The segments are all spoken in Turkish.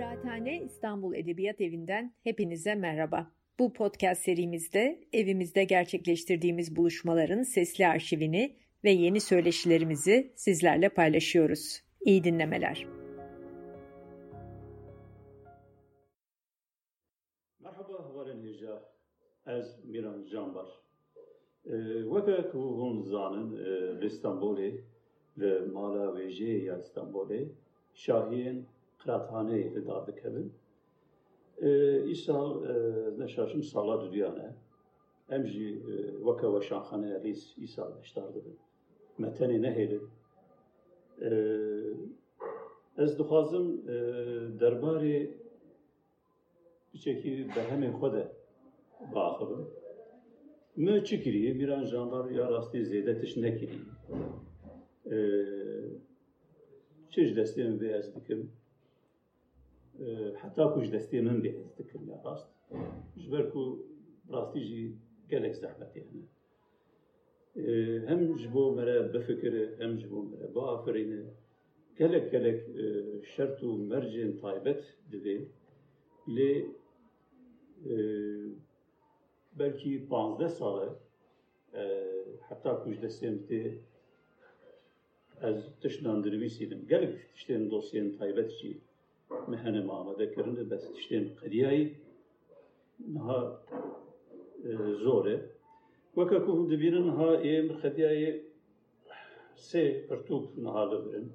Kıraathane İstanbul Edebiyat Evi'nden hepinize merhaba. Bu podcast serimizde evimizde gerçekleştirdiğimiz buluşmaların sesli arşivini ve yeni söyleşilerimizi sizlerle paylaşıyoruz. İyi dinlemeler. Merhaba havarin hija, ez Miran Canbar. Weke ku hûn zanin li İstanbolê li mala wêjeyê ya İstanbolê şahiyên qiraathaneyê li dar dikevin. Îsal neşaşim sala dudiyane. Em jî weke weşanxaneya lîs îsal beşdar dibin. Me tenê nehêlin. Ez dixwazim derbarê biçekî berhemên xwe de biaxivim. Me çi kiriye? Miran Janbar ya rastî zêde tiş nekiriye. Çi ji destê Heta ku ji destê min bê ez dikim ya rast. Ji ber ku rastî jî gelek zehmetê hene. Hem ji bo me re bifikire, hem ji bo me re biafirîne. Gelek gelek şert û mercên taybet divê lê belkî panzdeh sal e heta ku ji destê min tê ez tiştan dinivîsînim. Gelek tiştên dosyên taybet jî me hene amade kirin bes tiştên qediyayî niha zor e. Weke ku hûn dibînin ha ê min xediyayê sê pirtûk niha li birin.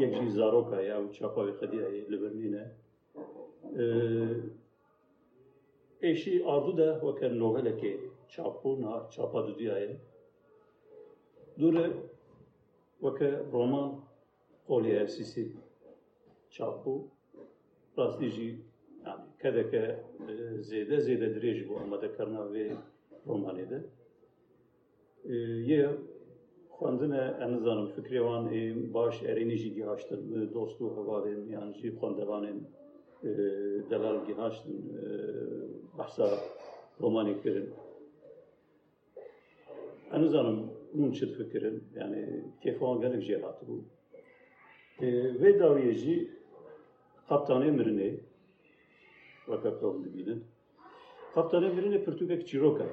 Yek jî zaroka ya û çapa wê xediyayê li bir nîne. Êşî Rastî jî yani kedeke zêde zêde dirêj bû amadekirina vê romanê de. Yê xwendine em nizanim fikrê wan ê baş erênî jî gihaştin dost û hevalên yan jî xwendevanên delal gihaştin behsa romanê kirin. Em nizanim hûn çi difikirin yani gelek jê hatibû. Vê dawiyê jî Kaptanê mirinê weke ew dibînin. Kaptanê mirinê pirtûkek çîrok e.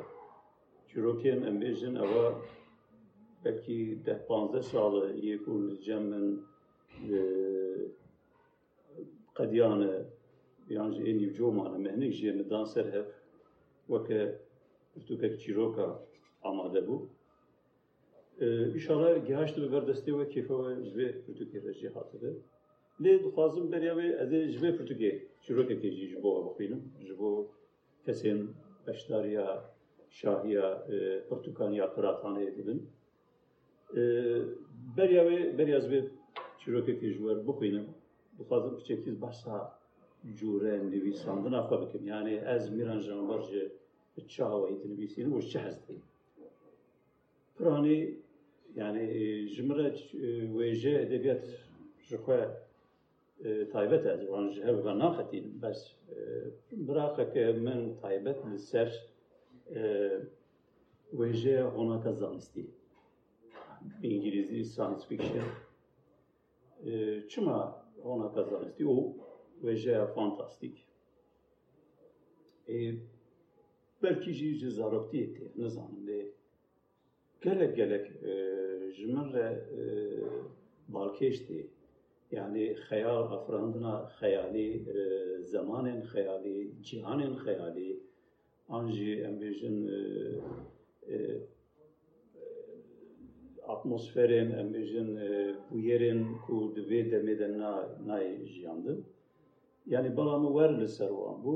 Çîrokên em bêjin ewa belkî deh panzdeh sal e yê ku li cem min qediyan e yan ji ê nîvcoman e me hinek jî me dan ser hev weke pirtûkek çîroka amade bû. İnşallah gihaştı bi berdestê we kêfa we ji vê pirtûkê hatibê. Lê dixwazim beriya wê ez ê ji çîrokekê jî ji bo kesên beşdariya şahiya pirtûkaniya qiraathaneyê dibin. Beriya wê beriya vê çîrokekê ji wer bixwînim dixwazim piçekî behsa cûrên nivîsandina xwe bikim. Yani ez Miran Janbar ji çawa wê dinivîsînim û ji çi hez dikim. Piranî yani ji min re wêje edebiyat ji xwe taybet ez wan ji hev ve naxetînim bes biraxeke min taybet li ser wêjeya honaka zanistî. İngilîzî science fiction. Çima honaka zanistî û wêjeya fantastîk. Belkî jî ji zaroktiyê tê nizanim lê gelek gelek ji min re balkêş tê. Yani xeyal afirandina xeyalî, zemanên xeyalî, cîhanên xeyalî, an jî em bêjin atmosferên em bêjin bûyerên ku di vê demê de nayê jiyandin. Yani belam wer li ser wan bû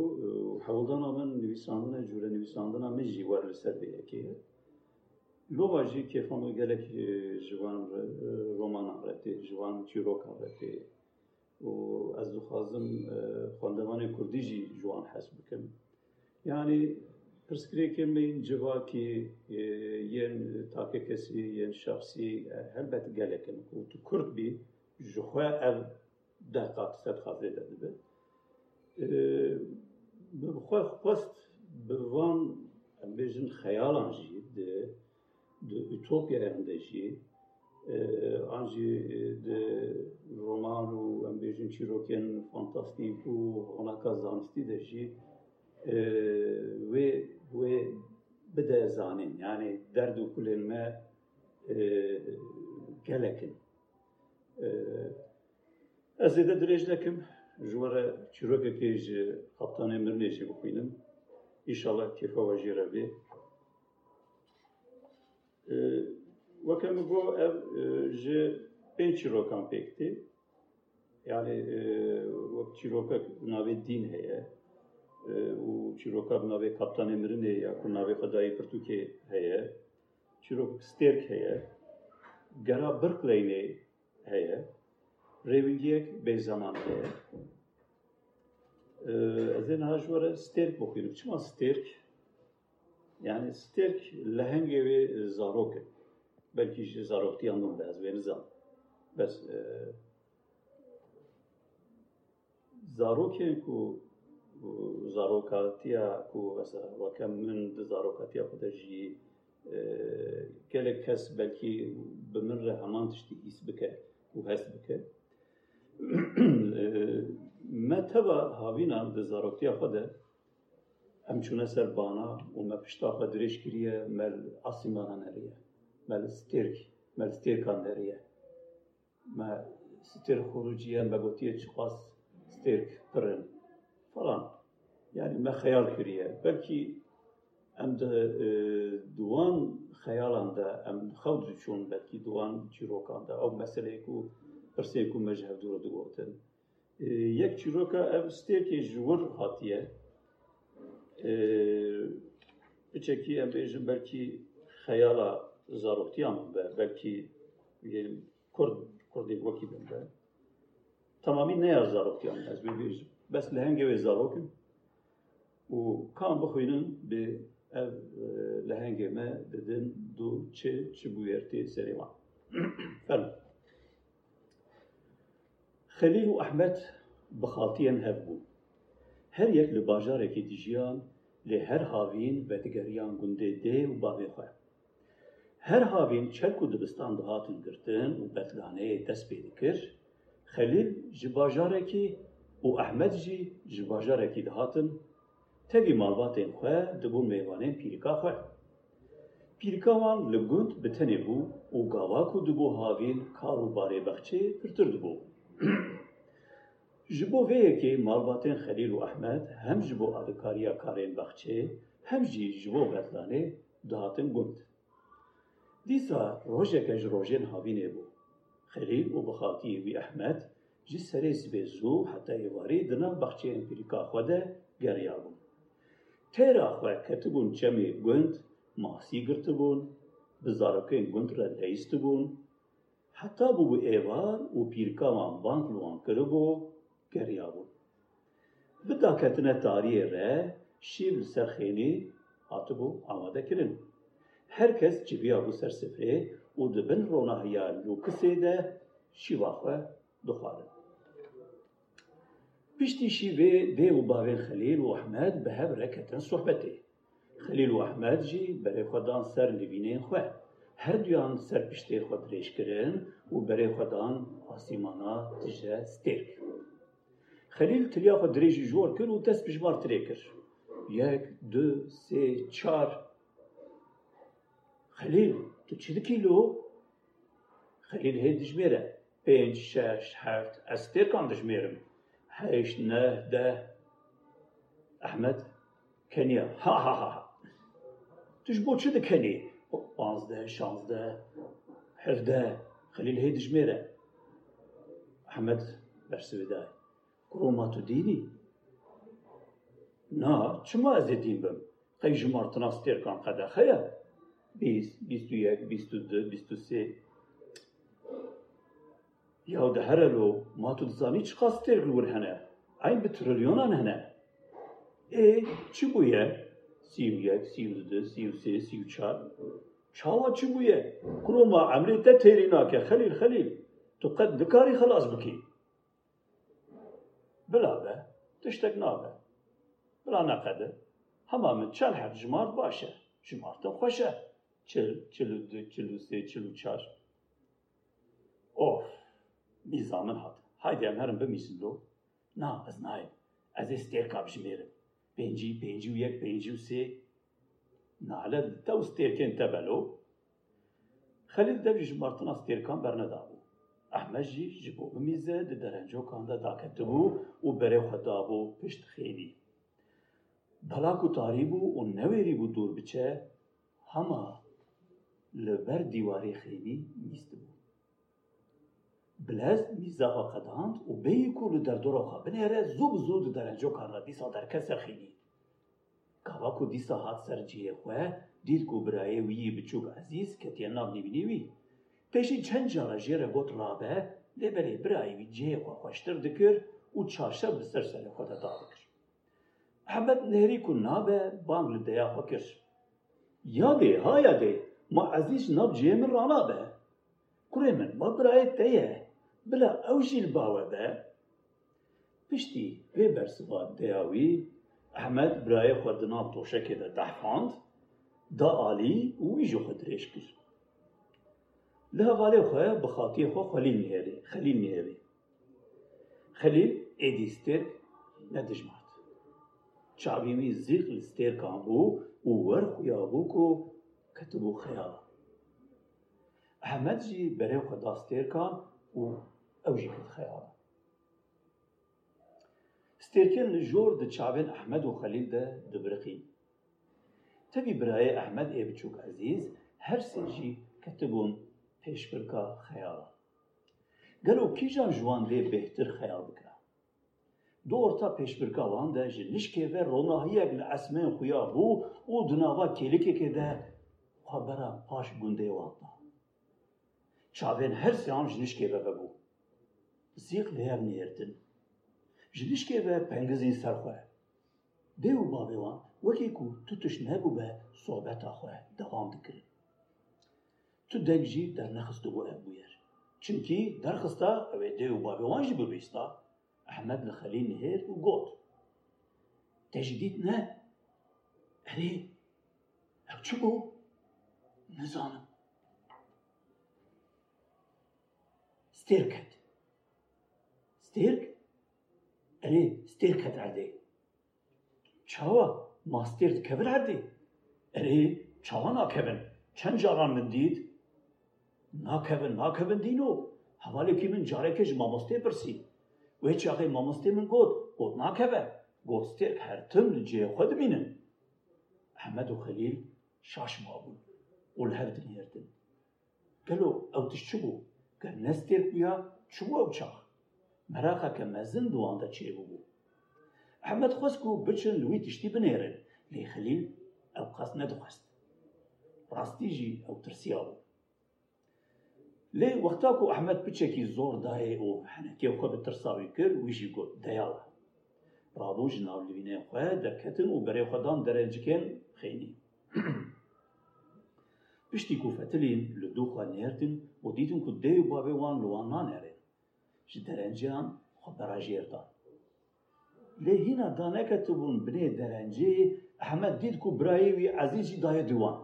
hewldana min nivîsandina cûre nivîsandina min jî wer li ser vê yekê ye. Lova jî kêfa min gelek ji wan romanan re tê, ji wan çîrokan re tê. û ez dixwazim xwendevanên Kurdî jî ji wan hes bikim. Yani pirsgirêkên me civakî yên takê kesî yên şexsî helbet gelek in ku tu Kurd bî ji xwe ev deh qat sed xatirê de dibe. Bi xwe xwest bi van em bêjin xeyalan jî di E, de Utopia invece, eh, anzi de romanul invece Cirochen fantastic cu ona kazansti de jî ve ve bide zanin yani derdu kulên me e, gelekin. Ez ê de dirêj nekim, ji were çîrokekê ji heptanê mirnê jî. İnşallah kêfa ve jê re Weke min got ev ji pênc çîrokan pêk tê. Yani wek çîrokek navê dîn heye û çîroka bi navê Kaptanê Mirnê ya ku navê Xwedayê Pirtûkê heye. Çîrok stêrk heye. Gera Birkleynê heye. Rêvingiyek bêzeman heye. Ez ê niha ji bixwînim. Çima stêrk? یعنی ستێک لە هەنگێوێ زارۆکە بەلکیش زارۆکتیان من بەز وێ نزان بەس زارۆکێک و زارۆکاتیە و وەکە من زارۆکاتیە خودەژی gelek kes belkî bi min re heman tiştî hîs bike û hest bike me teva havînan di zaroktiya xwe de همچون سر بانا و ما پشتاقا درش کریه مل آسیمانا نریه مل سترک مل سترکان نریه ما ستر خروجیه ما گوتیه چخواست سترک پرن فلان یعنی ما خیال کریه بلکی ام دوان خیالان ده ام خود چون بلکی دوان چیروکان ده او مسئله کو پرسه کو مجهد رو دواتن یک چیروکا ام سترک جور حاتیه biçekî em bêjin belkî xeyala zaroktiyan min be belkî kurd kurdê wekî bin be tamamî neya zaroktiyan ez bêbêjim bes li hengê wê zarokim û kan bixwînin bi ev li hengê me didin du çi çi bûyer tê serê wan ferm Xelîl û Ehmed bi xaltiyên hev bûn her yek li bajarekê dijiyan lê her havîn vedigeriyan gundê dê û bavê xwe her havîn çerk û dibistan dihatin girtin û betlaneyê dest pê dikir Xelîl ji bajarekî û Ehmed jî ji bajarekî dihatin tevî malbatên xwe dibûn mêvanên pîrika xwe pîrika wan li gund bi tenê bû û gava ku dibû havîn kar û barêbexçê pirtir dibû ji bo vê yekê malbatên Xelîl û Ehmed hem ji bo alîkariya karên bexçê hem jî ji bo betlanê dihatin gund dîsa rojeke ji rojên havînê bû Xelîl û bi xaltiyê wî Ehmed ji serê sibê zû heta êvarî di nav bexçeyên pîrika xwe de geriya bûn têra xwe ketibûn çemê gund masî girtibûn bi zarokên gund re leyîstibûn heta bû bi êvar û pîrika wan bang li wan kiribû geriya bûn bi daketine tariyê re şîv li ser xênî hatibû amadekirin her kes civiya bû ser sifrê û di bin ronahiya lûkisê de şîva xwe dixwarin Piştî şîvê dê û bavên Xelîl û Ehmed bi hev re ketin sohbetê Xelîl û Ehmed jî berê xwe dan ser livînên xwe her duyan ser piştê xwe dirêj kirin û berê xwe dan asîmana tije stêrk خليل تريا خو دريجي جور كر و دست بجمار تريكر. يك دو سي تشار. خليل تو چه دکیلو خليل هيد جميرة. بين شاش حارت استير كان دجميرم هيش نه ده. أحمد كنيا. ها ها ها تجبو چه دکنی 15 16 11 خليل هيد جميرة. أحمد برسوي داي روما تديني نا شما از دين بم قي جمار تناستير كان قد خيا بيس بيستو يك بيستو دو بيستو سي يا دهرلو ما تدزاني چقاستير لور هنا عين بتريليونان هنا اي چي بويه سيو يك سيو دو سيو سي سيو چار چاوا چي بويه كروما عملية تيريناك خليل خليل تقد ذكاري خلاص بكي û du sî û sê sî û çar çawa çi bûye kuroma emrê te têrî nake xelîl xelîl tu qet dikarî xelas bikî bila be tiştek nabe bila neqede hema min çend hev jimart baş e jimartin xweş e çil çil û du çil û sê çil û çar of nîzamin hat haydi احمد جی جی بو امیزه ده درنجو کانده دا کته بو و بره خدا بو پشت خیلی. دلاک و تاری بو و نویری بو دور بچه همه لبر دیواری خیلی نیست بو. بلز میزا و قداند و بی کل در دور خواه بنهره زوب زود درنجو کانده دیسا در کسر خیلی. کاوا کو دیسا هات سر جیه خواه دید کو برای وی بچوک عزیز کتیه ناب نیبینی وی پێشی چەند جارە ژێرە گۆت برای وی جیه جێخوا خۆشتر دەکرد و چاشە بەسەر سەر خۆتە داڕکرد حەبەت نێری و نابە بانگ لە ها یا دی ما عەزیز ناب جیه من ڕانابە کوڕێ من ما برای دەیە بلا ئەو ژیل باوە بە پشتی پێ بەرسبات دەیاوی احمد برایە خۆ ناب تو دەحفاند دا عالی ویژ خۆ درێژ کرد لها والي خويا بخاطي خو خليل نهاري خليل نهاري خليل اديستير ندجمعت شعبي مي زيق لستير كامبو وور خويا بوكو كتبو خيارة أحمد جي بريو خدا ستير كان و أوجي كت خيارة ستير كان لجور دي شعبين أحمد وخليل ده دبرقي تبي براي أحمد إيه بتشوك عزيز هر سجي كتبون پێشبرکە خەیاڵە گەلۆ کیژان ژوان لێ بهتر خەیاڵ بکە. دۆرتا پێشبرکەوان دەژ نشکێڤە ڕۆناهیەک لە ئەسمێن خویا بوو و دناوا کێلکێکێدە خەبەرە پاش گوندێواندا چاوێن هەرسیان ژنیشکێڤە بوو زیق لێر نێردن. ژنیشکێڤە پەنگزین سەرخۆە دێ و باوێوان وەکێک و توتش نەبوو بە سۆبەتە خۆە دەوام دەکرد Tu deng jî dernexistibû ev bûyer Çimkî derxista ê dê û bavê wan jî bibîsta Ehmed li Xelîl nihêr û got Te jî dît ne Erê ew çi bû Nizanim Stêrk ket Stêrk Erê stêrk ket erdê Çawa ma stêr dikevin erdê Erê çawa nakevin çend caran min dît ناكبن ناكبن دينو حوالي كي من جاركش ماموستي برسي ويش أخي ماموستي من قد قد ناكبا قد ستيرك هر تم لجي خد منن احمد وخليل شاش مابون قول هر دن هر دن قالو أو تشبو قال ناس تيرك بيا چوبو أو چاخ مراقا كمازن دوان دا چيبو بو احمد خوزكو بچن لوي تشتي بنيرن لي خليل أو قاس ندو خست راستي جي أو ترسيابو لێ وەختاکو ئەحمد بچێکی زۆر دایێ و حەنەکێخۆ بترساوی کرد ویژی گوت خو ڕابوژ ناولوینێ خۆ دەکەتن و بەرێخۆدان دەرەنجکێن خینی پشتی کوفەتلین لە خو نێردن و دیتم کو دێ و بابێ وان لەوان نانێرێن ji derenciyan xwe berajêr dan. Lê hîna daneketibûn binê derenceyê احمد dît ku birayê wî ezî jî daye diwan.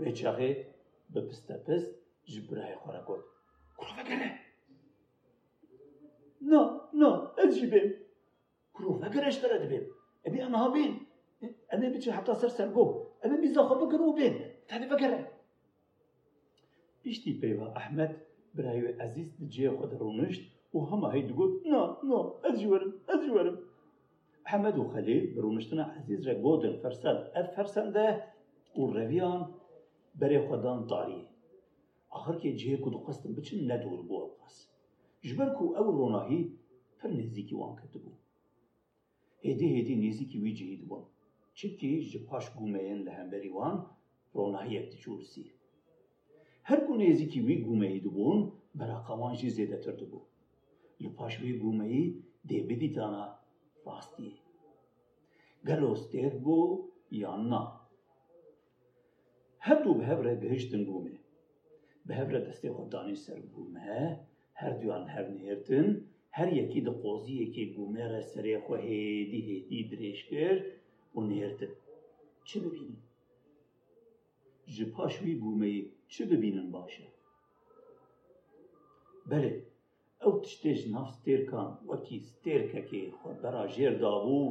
Wê çaxê bi پست جبرها يقرا قول كروفا قال نو نو أجي بيم كروفا قال اش ترى بيم ابي أنا هابين أنا بيجي حتى سر سرقو أنا ميزا خبك روبين تعرف قال بيشتي بيوا احمد برايو عزيز تجي خد رونشت وهما هي تقول نو نو أجي ورم أجي ورم حمد وخليل برونشتنا عزيز راه جودن فرسان اف فرسان ده والربيان بري خدان طاريه ئاخرکێ جێک و دخواستم بچن لە دوور بۆ ئەو قاس ژبەر و ئەو ڕۆناهی پر نزیکی وان کردبوو هێدی هێدی نزیکی وی جهید بوون چکی ji paş gûmeyên li hemberî wan ronahiyek diçûrsî her ku nêzîkî wî gûmeyî dibûn beraqa wan jî zêdetir dibû li paş wê gûmeyî dê bidîtana rastiyê gelo stêr bû yan na her du bi hev re gihiştin gûmê bi hev re destê xwe danî ser gûme her duyan hev nêrtin her yekî di qoziyekê gûmê re serê xwe hêdî hêdî dirêj kir û nêrtin çi bibînin ji paş wî gûmeyê çi bibînin baş e belê ئەو تشتێژ ناف ستێرکان وەکی ستێرکەکێ خۆدەرا ژێر دابوو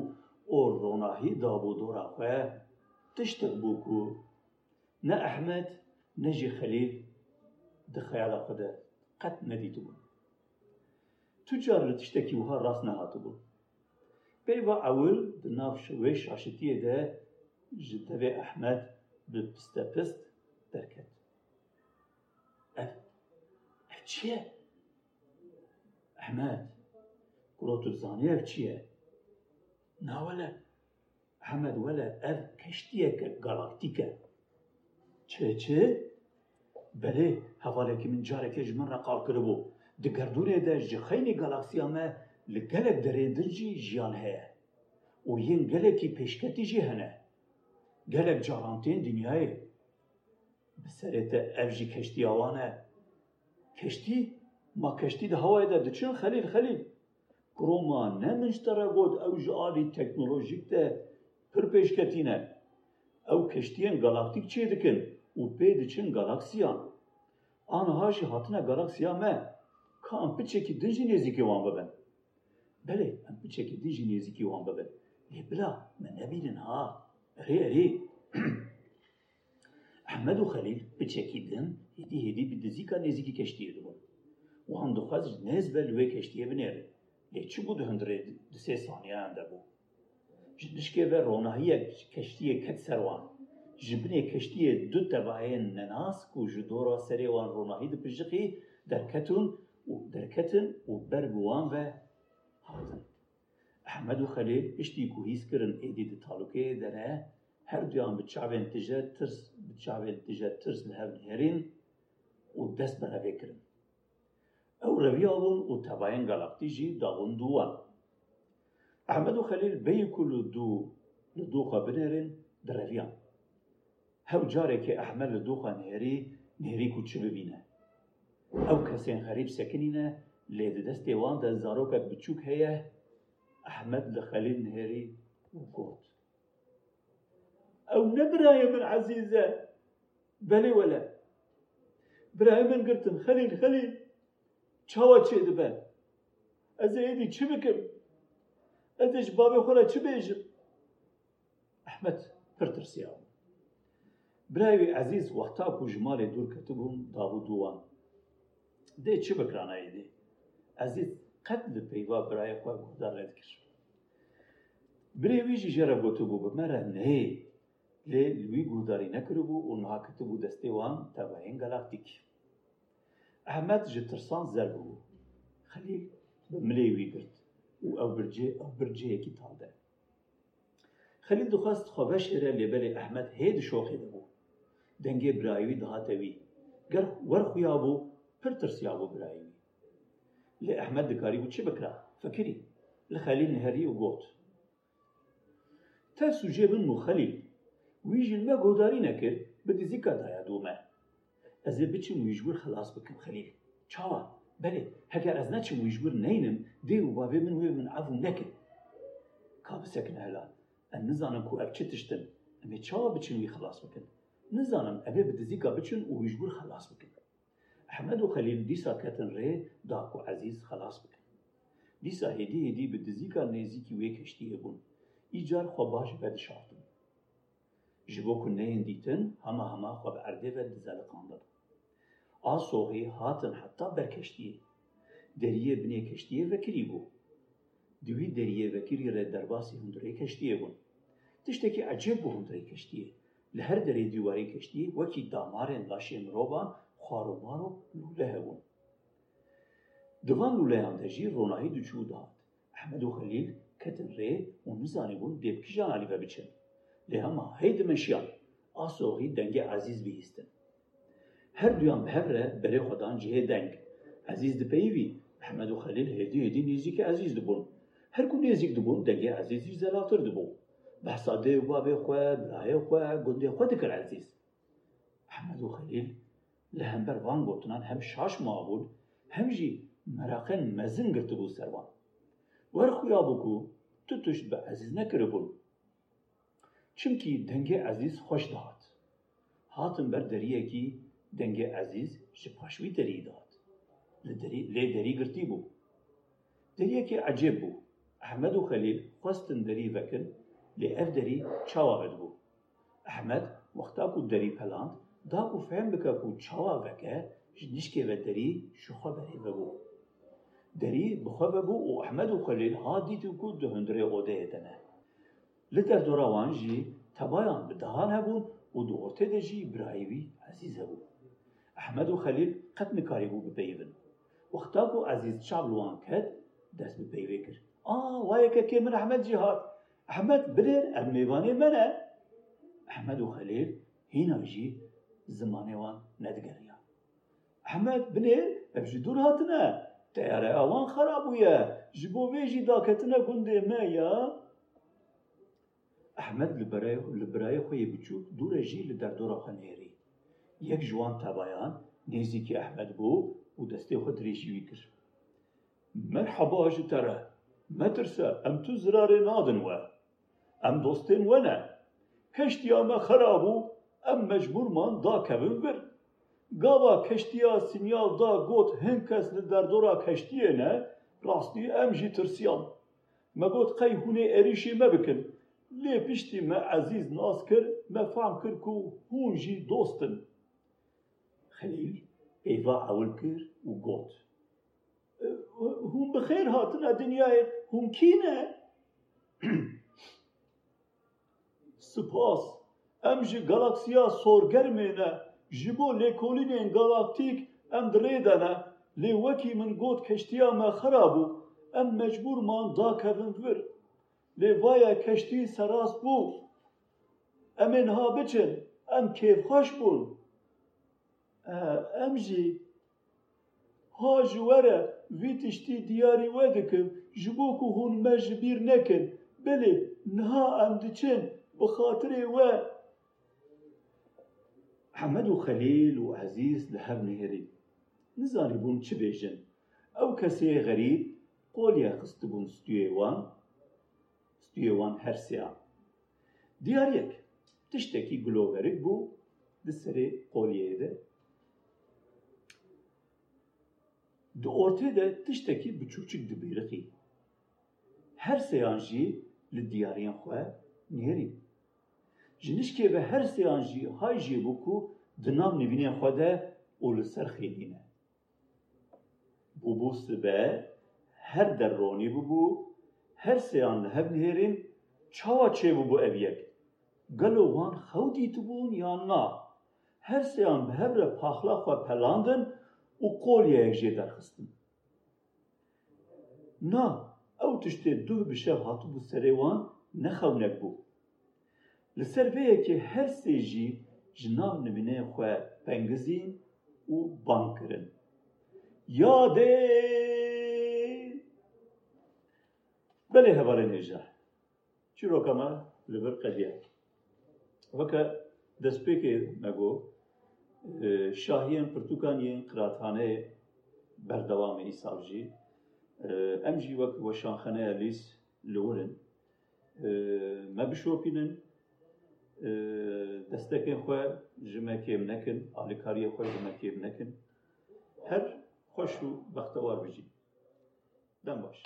ئۆ ڕۆناهی دابوو دۆرا خوێ تشتێک بوو کو نە ئەحمەد دخەیاڵە خودە قەت نەدیت بوون توجار لە تشتێکی وها ڕاست نەهاتە بوو پێی بە ئەول دناو شوێ شاشتیە دە ji devê Ehmed bi pistepist derket. Ev, ev çi ye? Ehmed, guro tu zanî ev çi ye? Na wele, Ehmed wele ev keştiyeke galaktîk e. Çi çi? Belê hevalekî min carekê ji min re qal kiribû. Di gerdûnê de ji xeynî galaksiya me li gelek derê din jî jiyan heye. û yên gelekî pêşketî jî hene. gelek caran tên dünyayê bi serê te ev jî keştiya wan e keştî ma keştî di hewayê de diçin xelîl xelîl Kroma ne min ji te re got ew ji alî teknolojîk de pir pêşketîne ew keştiyên galaktîk çê dikin û pê diçin galaksiyan aniha jî hatine galaksiya me. Ka em piçekî din jî nêzîkî wan bibin belê em piçekî din jî nêzîkî wan bibin lê bila me nebînin ha? Erê erê Ehmed û Xelîl piçekî din hêdî hêdî bi dizîka nêzîkî keştiyê dibûn wan dixwaz ji nêz ve keştiyê binêrin lê çi bû di hundirê di sê saniyeyan de bû ji dişkê ve ronahiyek keştiyê ket ser wan جبنه کشتی دو تبعه نناس کو جدورا سری وان روناهی دو پجقی درکتون و درکتن و برگوان و هاتن احمد و خلیل اشتی کوهیز کرن ایدی دی تالوکه دره هر دویان به چاوین تجه ترس به چاوین تجه ترس لهم نهرین و دست بنا بکرن أو روی آبون و تباین گلاکتی جی داغون دوان احمد و خلیل بی کلو دو لدو خوابنه رین در رویان هاو هەو جارێکی ئەحمە لە نهری نێری نێری و چ ببینە. ئەو کەسێن خەریب سەکنینە لێ دەدەستێ واندا زارۆکە بچوک هیه احمد لە نهری و گوت أو نبرای من عزیزه بله ولا برای من گرتن خلیل خەلیل خەلیل. چاوە چێ دبە ئەز ئێدی چ بکەم؟ بابی خورا چه چ احمد ئەحمد پرترسیاوە. براوی عزیز وەختا کوژمارێ دوورکەت بووم داودووە دێ چی بکرانایی دێ عزیز قەت لە پێیوا برایە خۆ گودارێت کرد. برێویژی ژێرە بۆ تو بوو بمەرە نەیە لێ لوی گوداری نەکرد بوو و نهاکەت بوو دەستێ وان تەواهێن گەلاکتیک ئەحمەد ji tirsan zer bû xelîl bi milê wî girt û ew bircê ew birceyekî tande xelîl dixwast xwebeşêre lêberê ehmed hê dişoxê de دنگه برایوی دهاته وی گر ور خویابو پر ترسیابو برایوی. لی احمد دکاری بود چه بکره؟ فکری لخالی نهری و گوت تا سوژه بن مو خلیل ویجن ما گوداری نکر بده زیکا دایا دومه از بچه مویجور خلاص بکم خلیل چاوا بله اگر از نچه مویجور نینم دی و بابی من من عفو نکر کاب سکن هلا ان نزانم کو اب چه امی چاوا بچه خلاص بکن. نزانم اوه به دزیکا بچن و مجبور خلاص بکن احمد و خلیل دیسا کتن ره داکو عزیز خلاص بکن دیسا هدی هدی به دزیکا نزیکی وی کشتی بون ایجار خو باش بد شافتن جبو کنین دیتن هما هما خو به ارده و دزل قاندد آسوغی هاتن حتی بر کشتیه دریه بنه کشتیه و کری بو دوی دریه و کری ره درباسی هندره کشتیه بون تشتکی عجب بو هندره کشتیه لهر دری دەری دیواری کەشتی وەکی دامار لاشی مرۆڤان خواروبار مارو لولە هون دوان لولەیان دەژی ڕۆناایی دوچوو داات احمد و خلیل کەتن ری و نزانانی بوون دێبکیژان علی بچن. لی هم هەی دمەشیان آسوهی دنگ عزیز بهیستن به بهەرە بره خۆدان جهێ دنگ عزیز دپەیوی احمد و خەلیل هێدی نیزی ک عزیز دەبوون هەرکو نێزیک دبون دنگ عزیزی زلاتر دبون. بحسابي وبابي خوا براي خوا گندي خوا دكر احمد و خلیل، لهم بر وان گوتنان هم شاش معبود هم جي مراقن مزن گرتبو سروان. ور خويا بوكو تو توش به عزیز بود. چیمکی دنگ عزیز خوش داد. هاتم بر دریه کی دنگ عزیز شی پاشوی دری داد. لی دری گرتی بو دریه کی عجب بو احمد و خلیل خواستن دری وکن لأف دري چاوا أحمد مختاكو دري پلاند داكو فهم بكاكو چاوا بكا جنشكي بدري شخوا بري ببو دري بخوا ببو و أحمد و خليل ها ديتو كو دهندري غوده دنا لتر دوروان جي تبايان بدهان هبون و دورته دجي برايبي عزيز هبون أحمد و خليل قد نكاريبو ببيبن وقتاكو عزيز چابلوان كد دست ببيبه كر آه وايكا كي من أحمد جهات أحمد بلير الميفاني ميواني أحمد وخليل هنا يجي زماني وان ندقريا أحمد بلير بجدور هاتنا تيارة اوان خراب ويا جبو بيجي داكتنا قندي مايا أحمد لبراي لبراي خويا بتشوف دور جي لدر دور خنيري يك جوان تبايان نيزيكي احمد بو ودستي خد ريشي ويكر مرحبا أجي ترى ما ترسى ام تزرار نادن وقت ئەم دۆستێن وەنە کەشتیامە خەرابوو ئەم دا داکەون بر گاوا کەشتیا سینیالدا گوت هەند کەس لە دەردۆرا کەشتیێنە ڕاستی ئەم ژی ترسیان مەگوت قەی هوونێ ئەریشی مەبکن لێ پشتی مە عەزیز ناز کرد مەفام کرد و هون ژی دۆستن خەلیل ئێوا ئەول کرد و گوت هون بەخێر هاتنە دنیاە هون کینە؟ Spas, em ji galaksiya sorgermê ne ji bo lêkolînên galaktîk em dirê ne lê wekî min got keştiya me xerab bû em mecbûr man dakevin vir. Lê vaya keştî serast bû em ên biçin em kêfxweş bûn. Em jî ha ji were vî tiştî diyarî we dikim ji bo ku hûn me nekin. Bilê niha em diçin بخاطرێ وە. حەمەد و خەلیل و عزیز لە هەر نهێری. نزانی بوون چ بێژن؟ ئەو کەسێ غەریب قۆلیا خست بوون ستێوان ستێوان هەرسیا. دیارێک تشتێکی گلۆگەرێک بوو لەسەرێ قۆلیێدە di ortê de tiştekî biçûkçik dibêriqî her sêyan jî li diyariyên xwe nêrî Ji nişkê ve her seyan jî hay jê bû ku di nav nivînên xwe de û li ser xênîne. Bûbû sibe her derronî bibû, her seyan li hev nihêrin çawa çêbûbû ev yek. Gelo wan xew dîtibûn yan na. Her seyan bi hev re paxla xwe pelandin û qolyayek jê derxistin. Na, ew tiştê duh bi şev hatibû serê bû. لسر که هر سه جی جناب نمینه خو پنگزین و بانگ کرن یاده بله هواره نیجا چی رو کما لبر قدیه وکه دست پیکه مگو شاهیان پرتوکانیان قراتخانه بردوام ایساب جی ام جی وک وشانخانه لیس لورن ما بشوپینن دەستەکەن خۆ ژمەکێم نەکن ئالیکاریە خۆی ژمەکێم نەکن هەر خۆش و بەختەوار بژین دەم باش.